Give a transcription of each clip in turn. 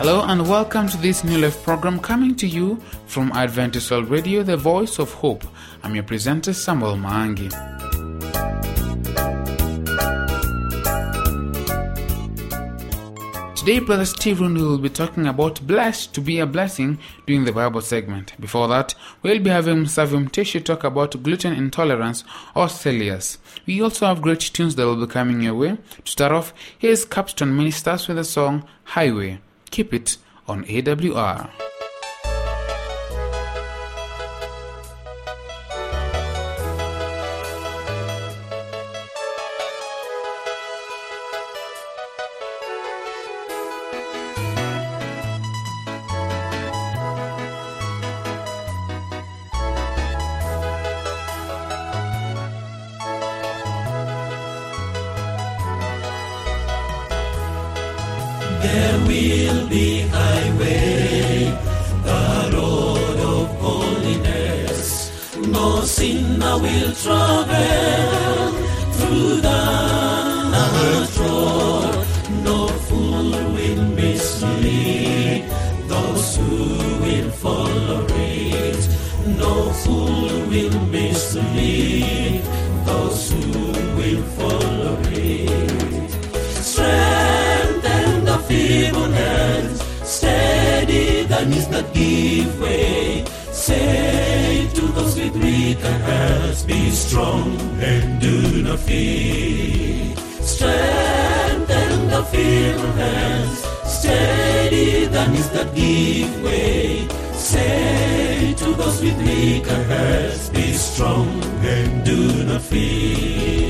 Hello and welcome to this New Life program coming to you from Adventist World Radio, the voice of hope. I'm your presenter Samuel Maangi. Today, Brother Stephen will be talking about blessed to be a blessing during the Bible segment. Before that, we'll be having Savium Teshu talk about gluten intolerance or celiac. We also have great tunes that will be coming your way. To start off, here's Capstone Ministers with the song Highway. Keep it on AWR. There will be highway, the road of holiness. No sinner will travel through that road. No fool will mislead those who will follow it. No fool will mislead that give way. Say to those with weaker hands, be strong and do not fear. Strengthen the feeble hands, steady the knees that give way. Say to those with weaker hands, be strong and do not fear.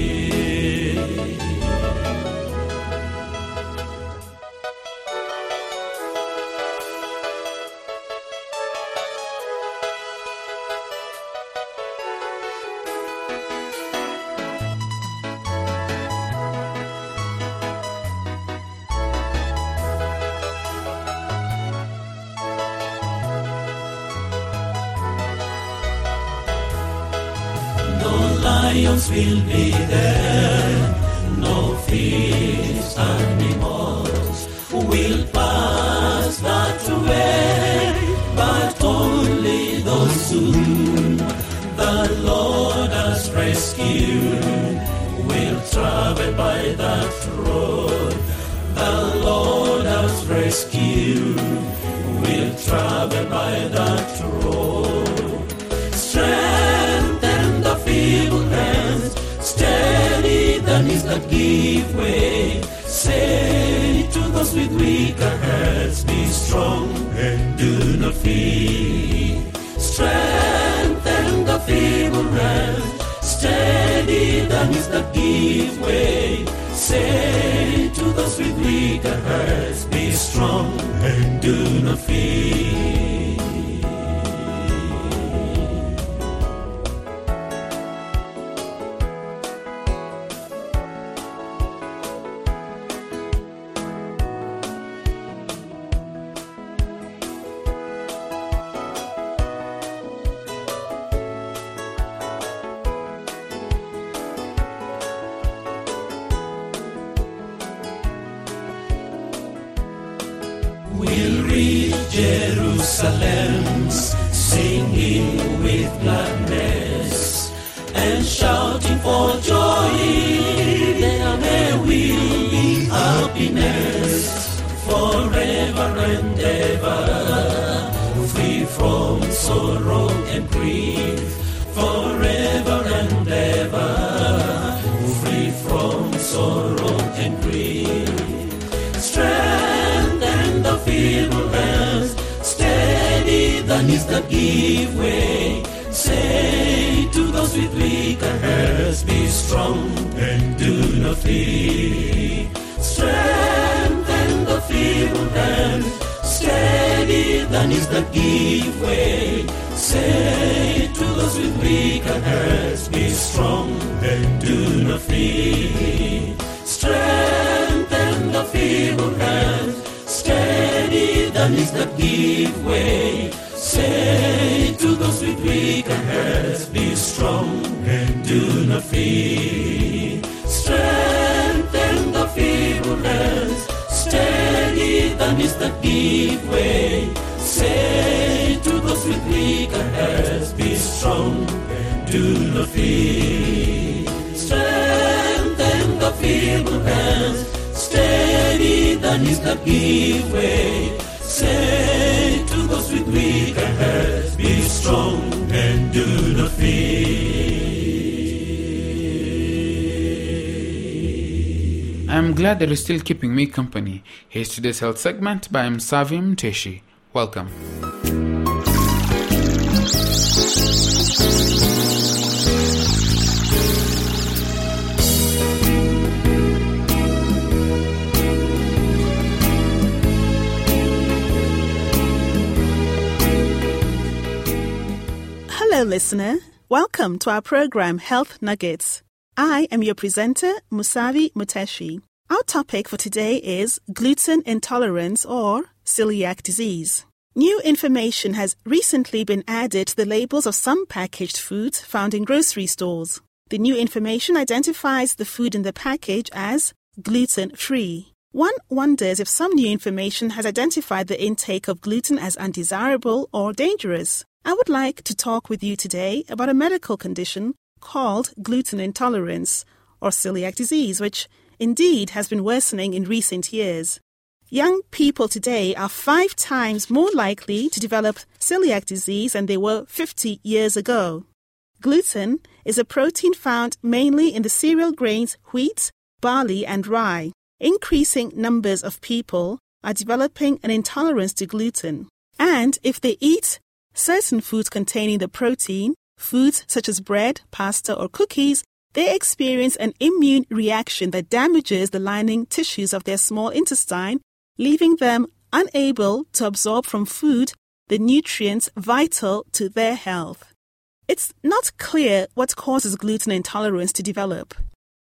Lord has rescued We'll travel by that road. The Lord has rescued We'll travel by that road. Strengthen the feeble hands, steady the knees that give way. Say to those with weaker hands, be strong and do not fear. Strengthen the feeble hands, steady the knees give way. Say to those with weaker hands, be strong and do not fear. That give way. Say to those with weaker hands, be strong and do not fear. Strengthen the feeble hands, steady the knees that give way. Say to those with weaker hands, be strong and do not fear. Strengthen the feeble hands, steady the knees that give way. Say to those with weaker hands, be strong and do not fear. Strengthen the feeble hands, steady the knees that give way. Say to those with weaker hearts, be strong and do not fear. Strengthen the feeble hands, steady the knees that give way. Say with weaker hearts, be strong and do not fear. I'm glad that you're still keeping me company. Here's today's health segment by Msavim Teshi. Welcome. Hello, listener. Welcome to our program Health Nuggets. I am your presenter, Musavi Muteshi. Our topic for today is gluten intolerance or celiac disease. New information has recently been added to the labels of some packaged foods found in grocery stores. The new information identifies the food in the package as gluten free. One wonders if some new information has identified the intake of gluten as undesirable or dangerous. I would like to talk with you today about a medical condition called gluten intolerance or celiac disease, which indeed has been worsening in recent years. Young people today are five times more likely to develop celiac disease than they were 50 years ago. Gluten is a protein found mainly in the cereal grains wheat, barley, and rye. Increasing numbers of people are developing an intolerance to gluten. And if they eat certain foods containing the protein, foods such as bread, pasta, or cookies, they experience an immune reaction that damages the lining tissues of their small intestine, leaving them unable to absorb from food the nutrients vital to their health. It's not clear what causes gluten intolerance to develop.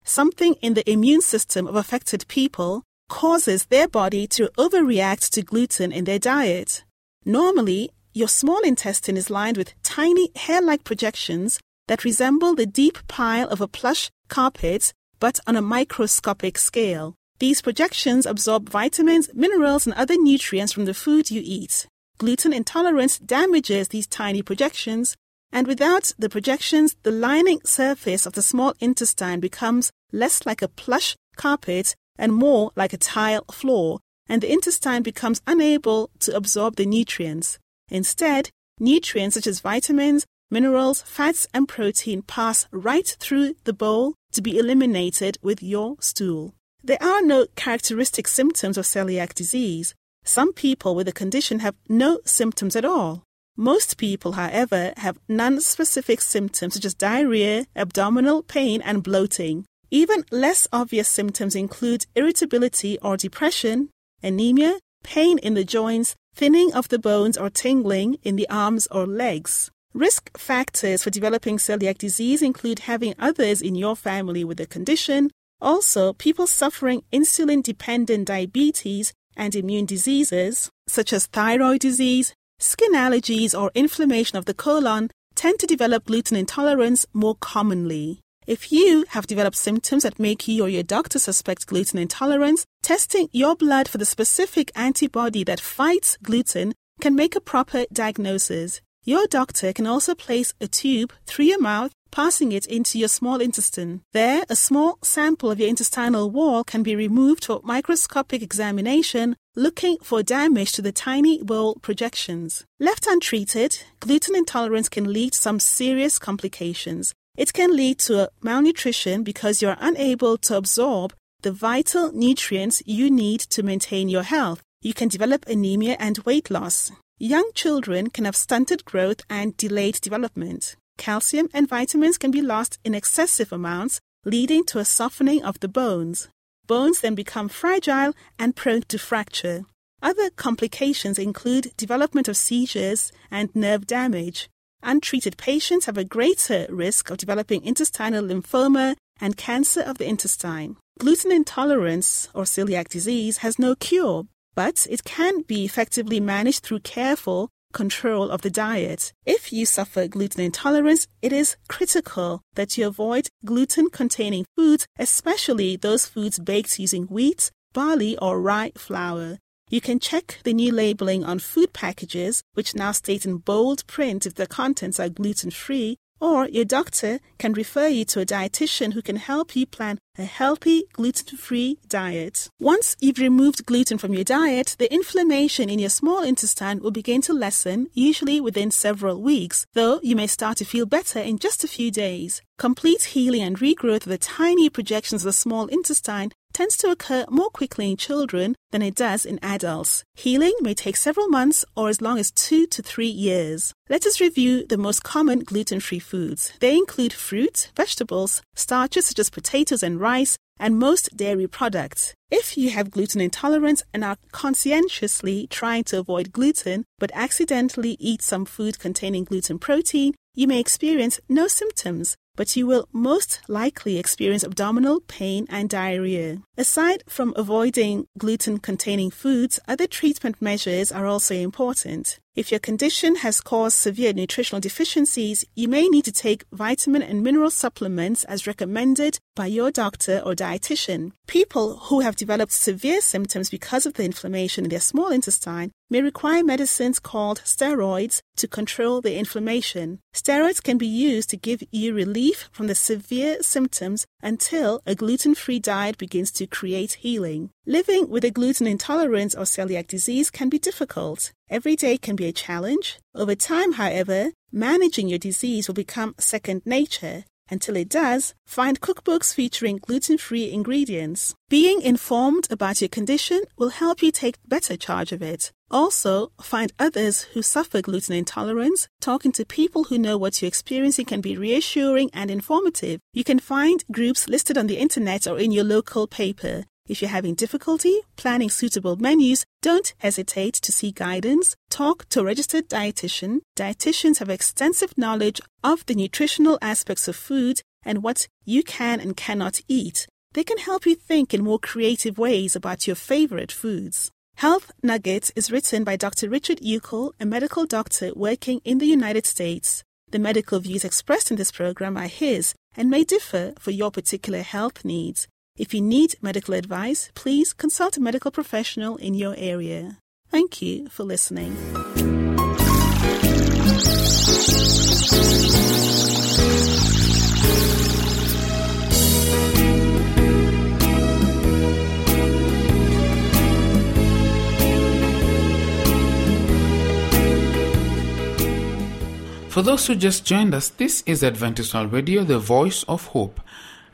Something in the immune system of affected people causes their body to overreact to gluten in their diet. Normally, your small intestine is lined with tiny hair like projections that resemble the deep pile of a plush carpet, but on a microscopic scale. These projections absorb vitamins, minerals, and other nutrients from the food you eat. Gluten intolerance damages these tiny projections, and without the projections, the lining surface of the small intestine becomes less like a plush carpet and more like a tile floor, and the intestine becomes unable to absorb the nutrients. Instead, nutrients such as vitamins, minerals, fats, and protein pass right through the bowl to be eliminated with your stool. There are no characteristic symptoms of celiac disease. Some people with the condition have no symptoms at all. Most people, however, have non-specific symptoms such as diarrhea, abdominal pain, and bloating. Even less obvious symptoms include irritability or depression, anemia, pain in the joints, thinning of the bones or tingling in the arms or legs. Risk factors for developing celiac disease include having others in your family with the condition, also people suffering insulin dependent diabetes and immune diseases such as thyroid disease, skin allergies, or inflammation of the colon tend to develop gluten intolerance more commonly. If you have developed symptoms that make you or your doctor suspect gluten intolerance, testing your blood for the specific antibody that fights gluten can make a proper diagnosis. Your doctor can also place a tube through your mouth, passing it into your small intestine. There, a small sample of your intestinal wall can be removed for microscopic examination, looking for damage to the tiny bowl projections. Left untreated, gluten intolerance can lead to some serious complications. It can lead to malnutrition because you are unable to absorb the vital nutrients you need to maintain your health. You can develop anemia and weight loss. Young children can have stunted growth and delayed development. Calcium and vitamins can be lost in excessive amounts, leading to a softening of the bones. Bones then become fragile and prone to fracture. Other complications include development of seizures and nerve damage. Untreated patients have a greater risk of developing intestinal lymphoma and cancer of the intestine. Gluten intolerance or celiac disease has no cure, but it can be effectively managed through careful control of the diet. If you suffer gluten intolerance, it is critical that you avoid gluten containing foods, especially those foods baked using wheat, barley, or rye flour. You can check the new labeling on food packages, which now state in bold print if the contents are gluten free, or your doctor can refer you to a dietitian who can help you plan a healthy, gluten free diet. Once you've removed gluten from your diet, the inflammation in your small intestine will begin to lessen, usually within several weeks, though you may start to feel better in just a few days. Complete healing and regrowth of the tiny projections of the small intestine tends to occur more quickly in children than it does in adults. Healing may take several months or as long as two to three years. Let us review the most common gluten free foods. They include fruit, vegetables, starches such as potatoes and rice, and most dairy products. If you have gluten intolerance and are conscientiously trying to avoid gluten but accidentally eat some food containing gluten protein, you may experience no symptoms, but you will most likely experience abdominal pain and diarrhea. Aside from avoiding gluten containing foods, other treatment measures are also important. If your condition has caused severe nutritional deficiencies, you may need to take vitamin and mineral supplements as recommended by your doctor or dietitian. People who have developed severe symptoms because of the inflammation in their small intestine may require medicines called steroids to control the inflammation. Steroids can be used to give you relief from the severe symptoms until a gluten free diet begins to create healing. Living with a gluten intolerance or celiac disease can be difficult. Every day can be a challenge. Over time, however, managing your disease will become second nature. Until it does, find cookbooks featuring gluten free ingredients. Being informed about your condition will help you take better charge of it. Also, find others who suffer gluten intolerance. Talking to people who know what you're experiencing can be reassuring and informative. You can find groups listed on the internet or in your local paper. If you're having difficulty planning suitable menus, don't hesitate to seek guidance. Talk to a registered dietitian. Dietitians have extensive knowledge of the nutritional aspects of food and what you can and cannot eat. They can help you think in more creative ways about your favorite foods. Health Nuggets is written by Dr. Richard Uckel, a medical doctor working in the United States. The medical views expressed in this program are his and may differ for your particular health needs. If you need medical advice, please consult a medical professional in your area. Thank you for listening. For those who just joined us, this is Adventist World Radio, the voice of hope.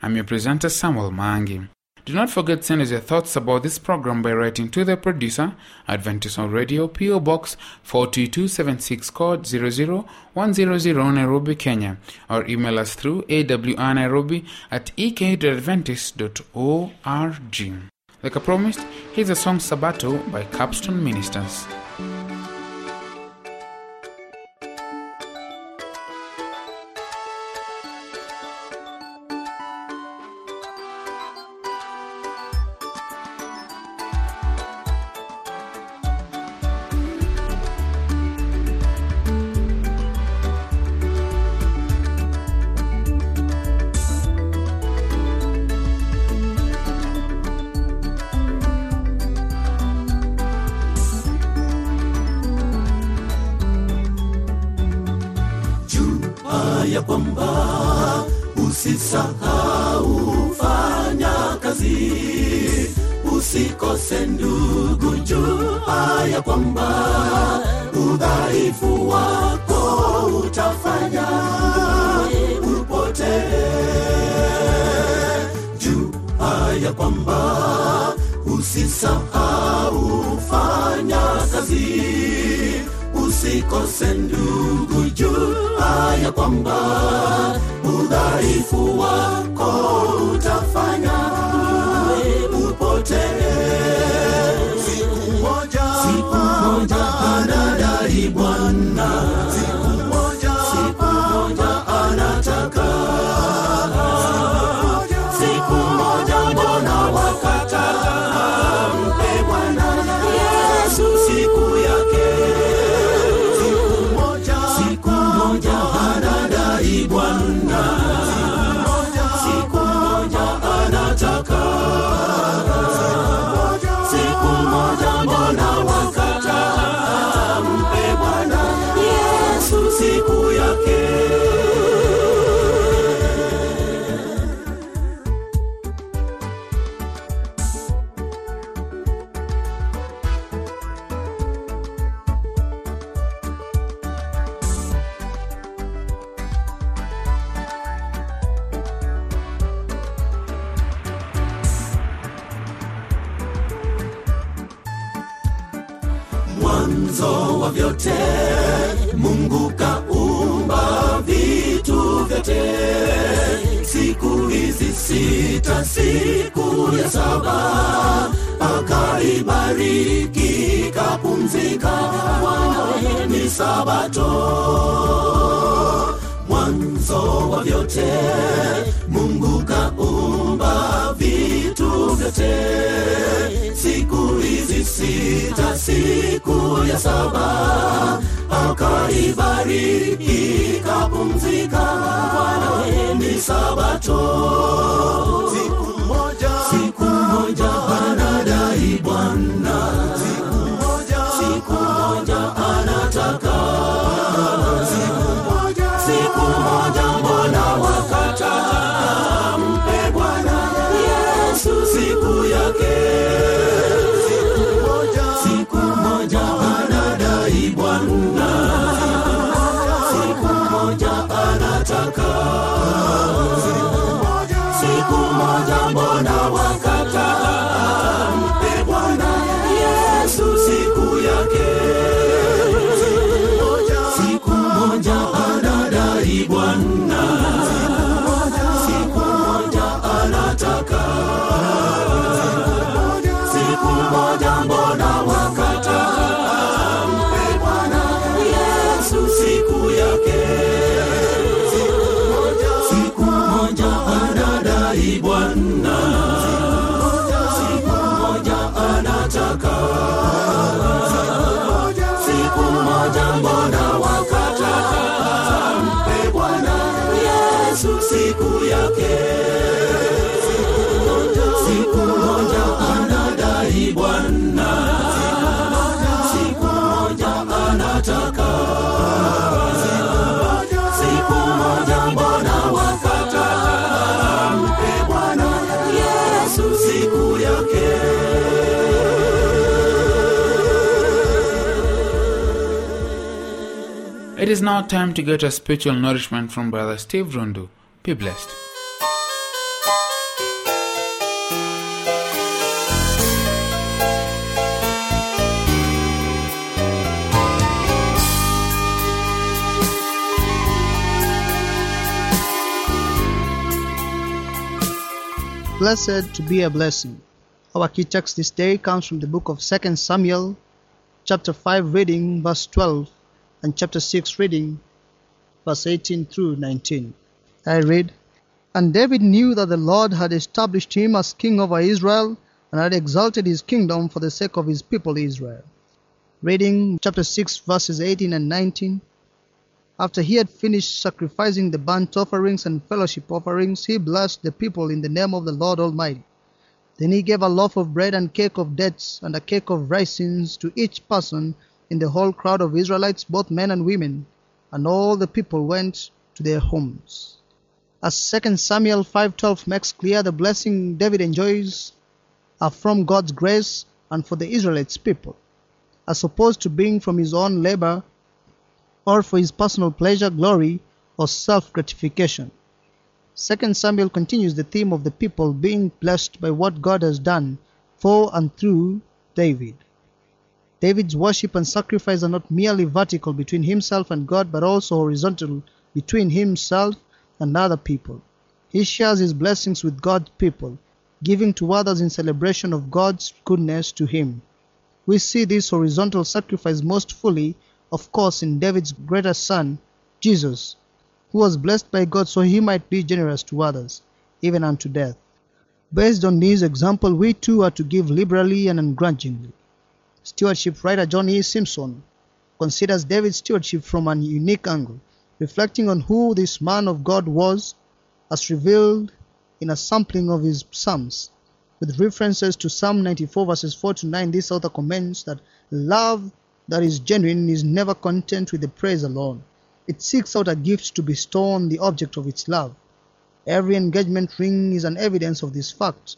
I'm your presenter, Samuel Mangi. Do not forget to send us your thoughts about this program by writing to the producer, Adventist World Radio, PO Box 42276 code 00100 Nairobi, Kenya, or email us through awnairobi at ek.adventist.org. Like I promised, here's a song Sabato by Capstone Ministers. Usisahau fanya kazi. Usikose ndugu jua ya kwamba udhaifu wako utafanya upotee. Jua ya kwamba usisahau fanya kazi usikose ndugu juu ya kwamba udhaifu wako utafanya mwanzo wa vyote. Mungu kaumba vitu vyote. Siku hizi sita siku ya saba akaibariki kapumzika. Bwana ni sabato. Mwanzo wa vyote. Mungu kaumba vitu vyote siku hizi sita siku ya saba akaibariki kapumzika bwana ni sabato. Siku moja siku moja anadai bwana. siku moja siku moja It is now time to get a spiritual nourishment from Brother Steve Rundu. Be blessed. Blessed to be a blessing. Our key text this day comes from the book of 2 Samuel, chapter 5, reading verse 12, and chapter 6, reading verse 18 through 19. I read, And David knew that the Lord had established him as king over Israel and had exalted his kingdom for the sake of his people Israel. Reading chapter 6, verses 18 and 19. After he had finished sacrificing the burnt offerings and fellowship offerings, he blessed the people in the name of the Lord Almighty. Then he gave a loaf of bread and cake of dates and a cake of raisins to each person in the whole crowd of Israelites, both men and women, and all the people went to their homes. As 2 Samuel 5:12 makes clear, the blessing David enjoys are from God's grace and for the Israelites people, as opposed to being from his own labor or for his personal pleasure, glory, or self gratification. 2 Samuel continues the theme of the people being blessed by what God has done for and through David. David's worship and sacrifice are not merely vertical between himself and God, but also horizontal between himself and other people. He shares his blessings with God's people, giving to others in celebration of God's goodness to him. We see this horizontal sacrifice most fully, of course, in David's greatest son, Jesus, who was blessed by God so he might be generous to others, even unto death. Based on this example, we too are to give liberally and ungrudgingly. Stewardship writer John E. Simpson considers David's stewardship from an unique angle, reflecting on who this man of God was, as revealed in a sampling of his Psalms. With references to Psalm 94 verses 4 to 9, this author comments that love that is genuine is never content with the praise alone. It seeks out a gift to bestow on the object of its love. Every engagement ring is an evidence of this fact.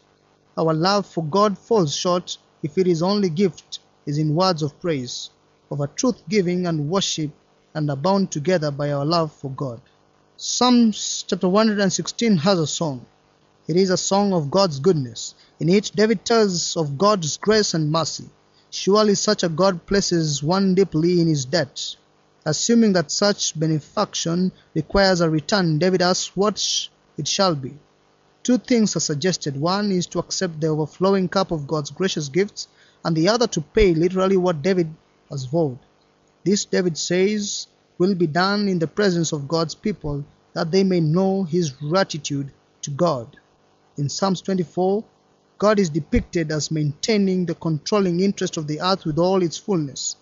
Our love for God falls short if it is only gift is in words of praise, of a truth giving and worship, and are bound together by our love for God. Psalms chapter 116 has a song. It is a song of God's goodness. In it, David tells of God's grace and mercy. Surely such a God places one deeply in his debt. Assuming that such benefaction requires a return, David asks what it shall be. Two things are suggested. One is to accept the overflowing cup of God's gracious gifts, and the other to pay literally what David has vowed. This, David says, will be done in the presence of God's people that they may know his gratitude to God. In Psalms 24, God is depicted as maintaining the controlling interest of the earth with all its fullness.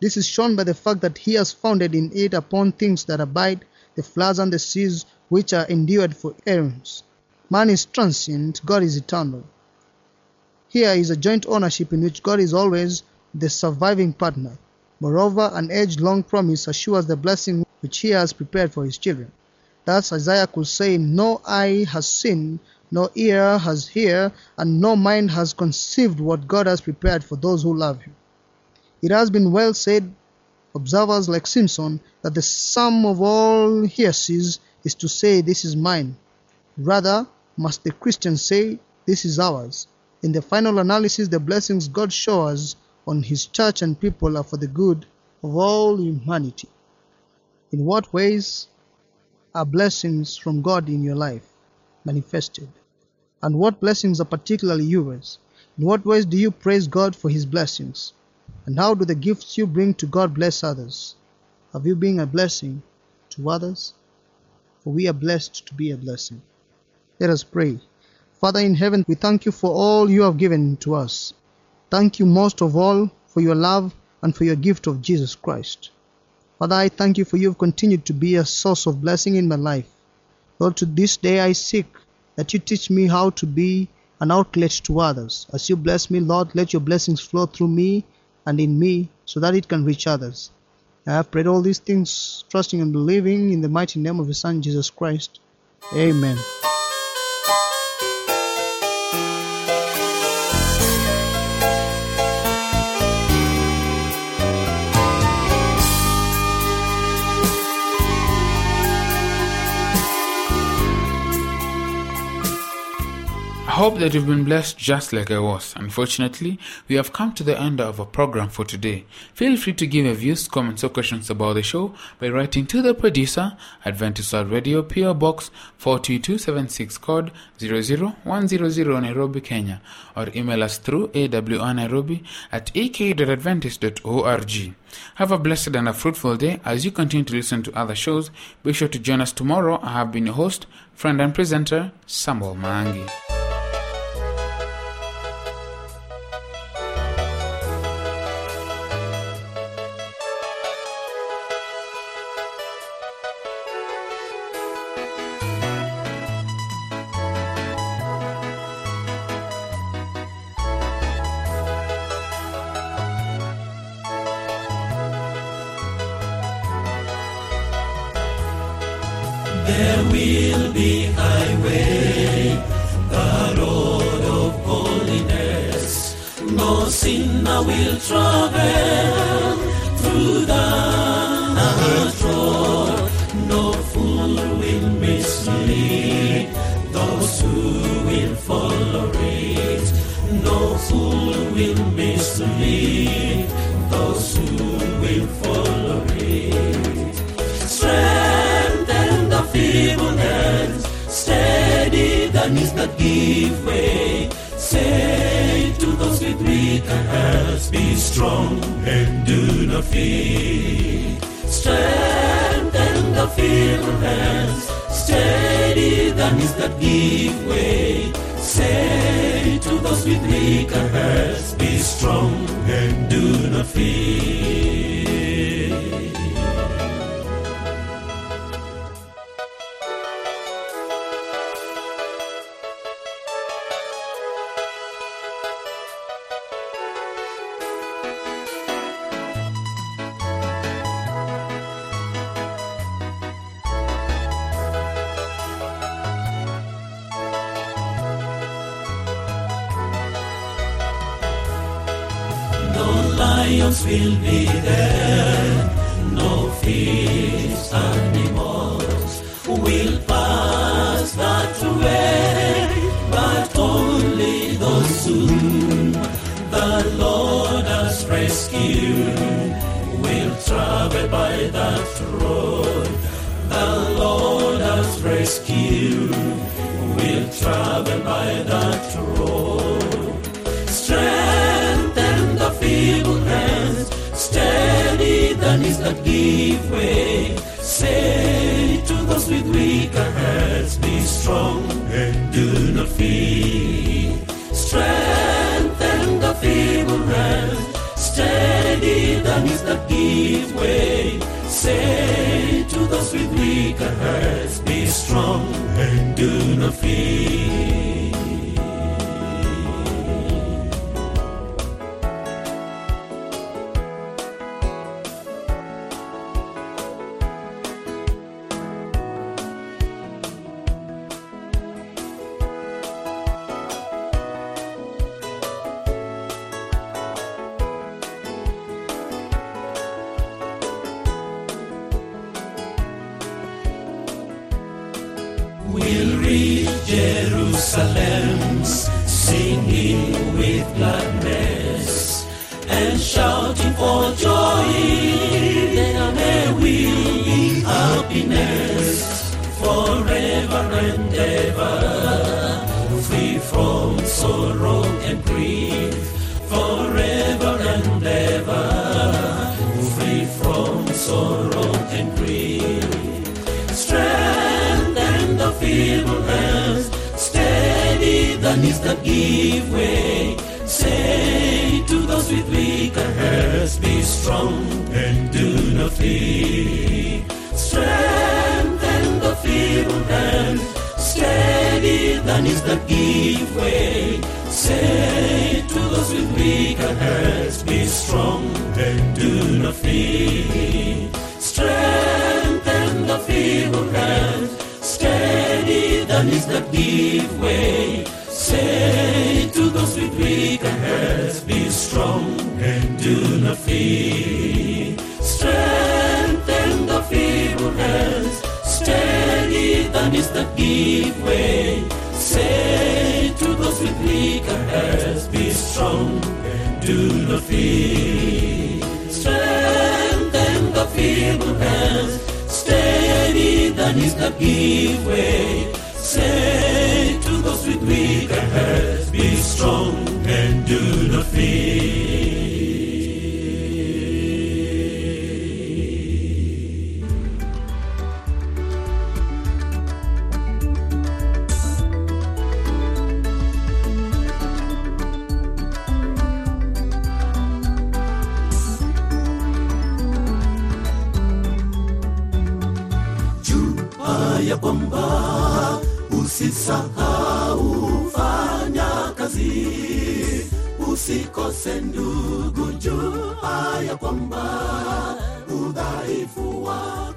This is shown by the fact that he has founded in it upon things that abide, the floods and the seas, which are endured for aeons. Man is transient, God is eternal. Here is a joint ownership in which God is always the surviving partner. Moreover, an age long promise assures the blessing which he has prepared for his children. Thus Isaiah could say, No eye has seen, no ear has heard, and no mind has conceived what God has prepared for those who love him. It has been well said, observers like Simpson, that the sum of all hearses is to say, This is mine. Rather, must the Christian say, This is ours. In the final analysis, the blessings God showers on His church and people are for the good of all humanity. In what ways are blessings from God in your life manifested? And what blessings are particularly yours? In what ways do you praise God for His blessings? And how do the gifts you bring to God bless others? Have you been a blessing to others? For we are blessed to be a blessing. Let us pray. Father in heaven, we thank you for all you have given to us. Thank you most of all for your love and for your gift of Jesus Christ. Father, I thank you for you have continued to be a source of blessing in my life. Lord, to this day I seek that you teach me how to be an outlet to others. As you bless me, Lord, let your blessings flow through me and in me so that it can reach others. I have prayed all these things, trusting and believing in the mighty name of your Son, Jesus Christ. Amen. Hope that you've been blessed just like I was. Unfortunately, we have come to the end of our program for today. Feel free to give your views, comments, or questions about the show by writing to the producer, Adventist World Radio, PO Box 42276, code 00100 Nairobi, Kenya, or email us through awnairobi at ek.adventist.org. Have a blessed and a fruitful day as you continue to listen to other shows. Be sure to join us tomorrow. I have been your host, friend, and presenter, Samuel Mangi. There will be highway, the road of holiness. No sinner will travel through that road. No fool will mislead those who will follow it. No fool will mislead the knees that give way. Say to those with weaker hands, be strong and do not fear. Strengthen the feeble hands, steady the knees that give way. Say to those with weaker hands, be strong and do not fear. By that road. Strengthen the feeble hands. Steady the knees that give way. Say to those with weaker hearts, be strong and do not fear. Strengthen the feeble hands. Steady the knees that give way. Say to those with weaker hearts, be strong and do not fear. Feeble hands, steady the knees that give way. Say to those with weaker hearts, be strong and do not fear. Strengthen the feeble hands, steady the knees that give way. Say to those with weaker hearts, be strong and do not fear. Steady the knees that give way. Say to those with weaker hearts, be strong and do not fear. Strengthen the feeble hands, steady the knees that give way. Say to those with weaker hearts, be strong and do not fear. Strengthen the feeble hands, steady the knees that give way. Say to those with weaker hearts, be strong and do not fear. Usikose ndugu. Jua ya kwamba udhaifu wako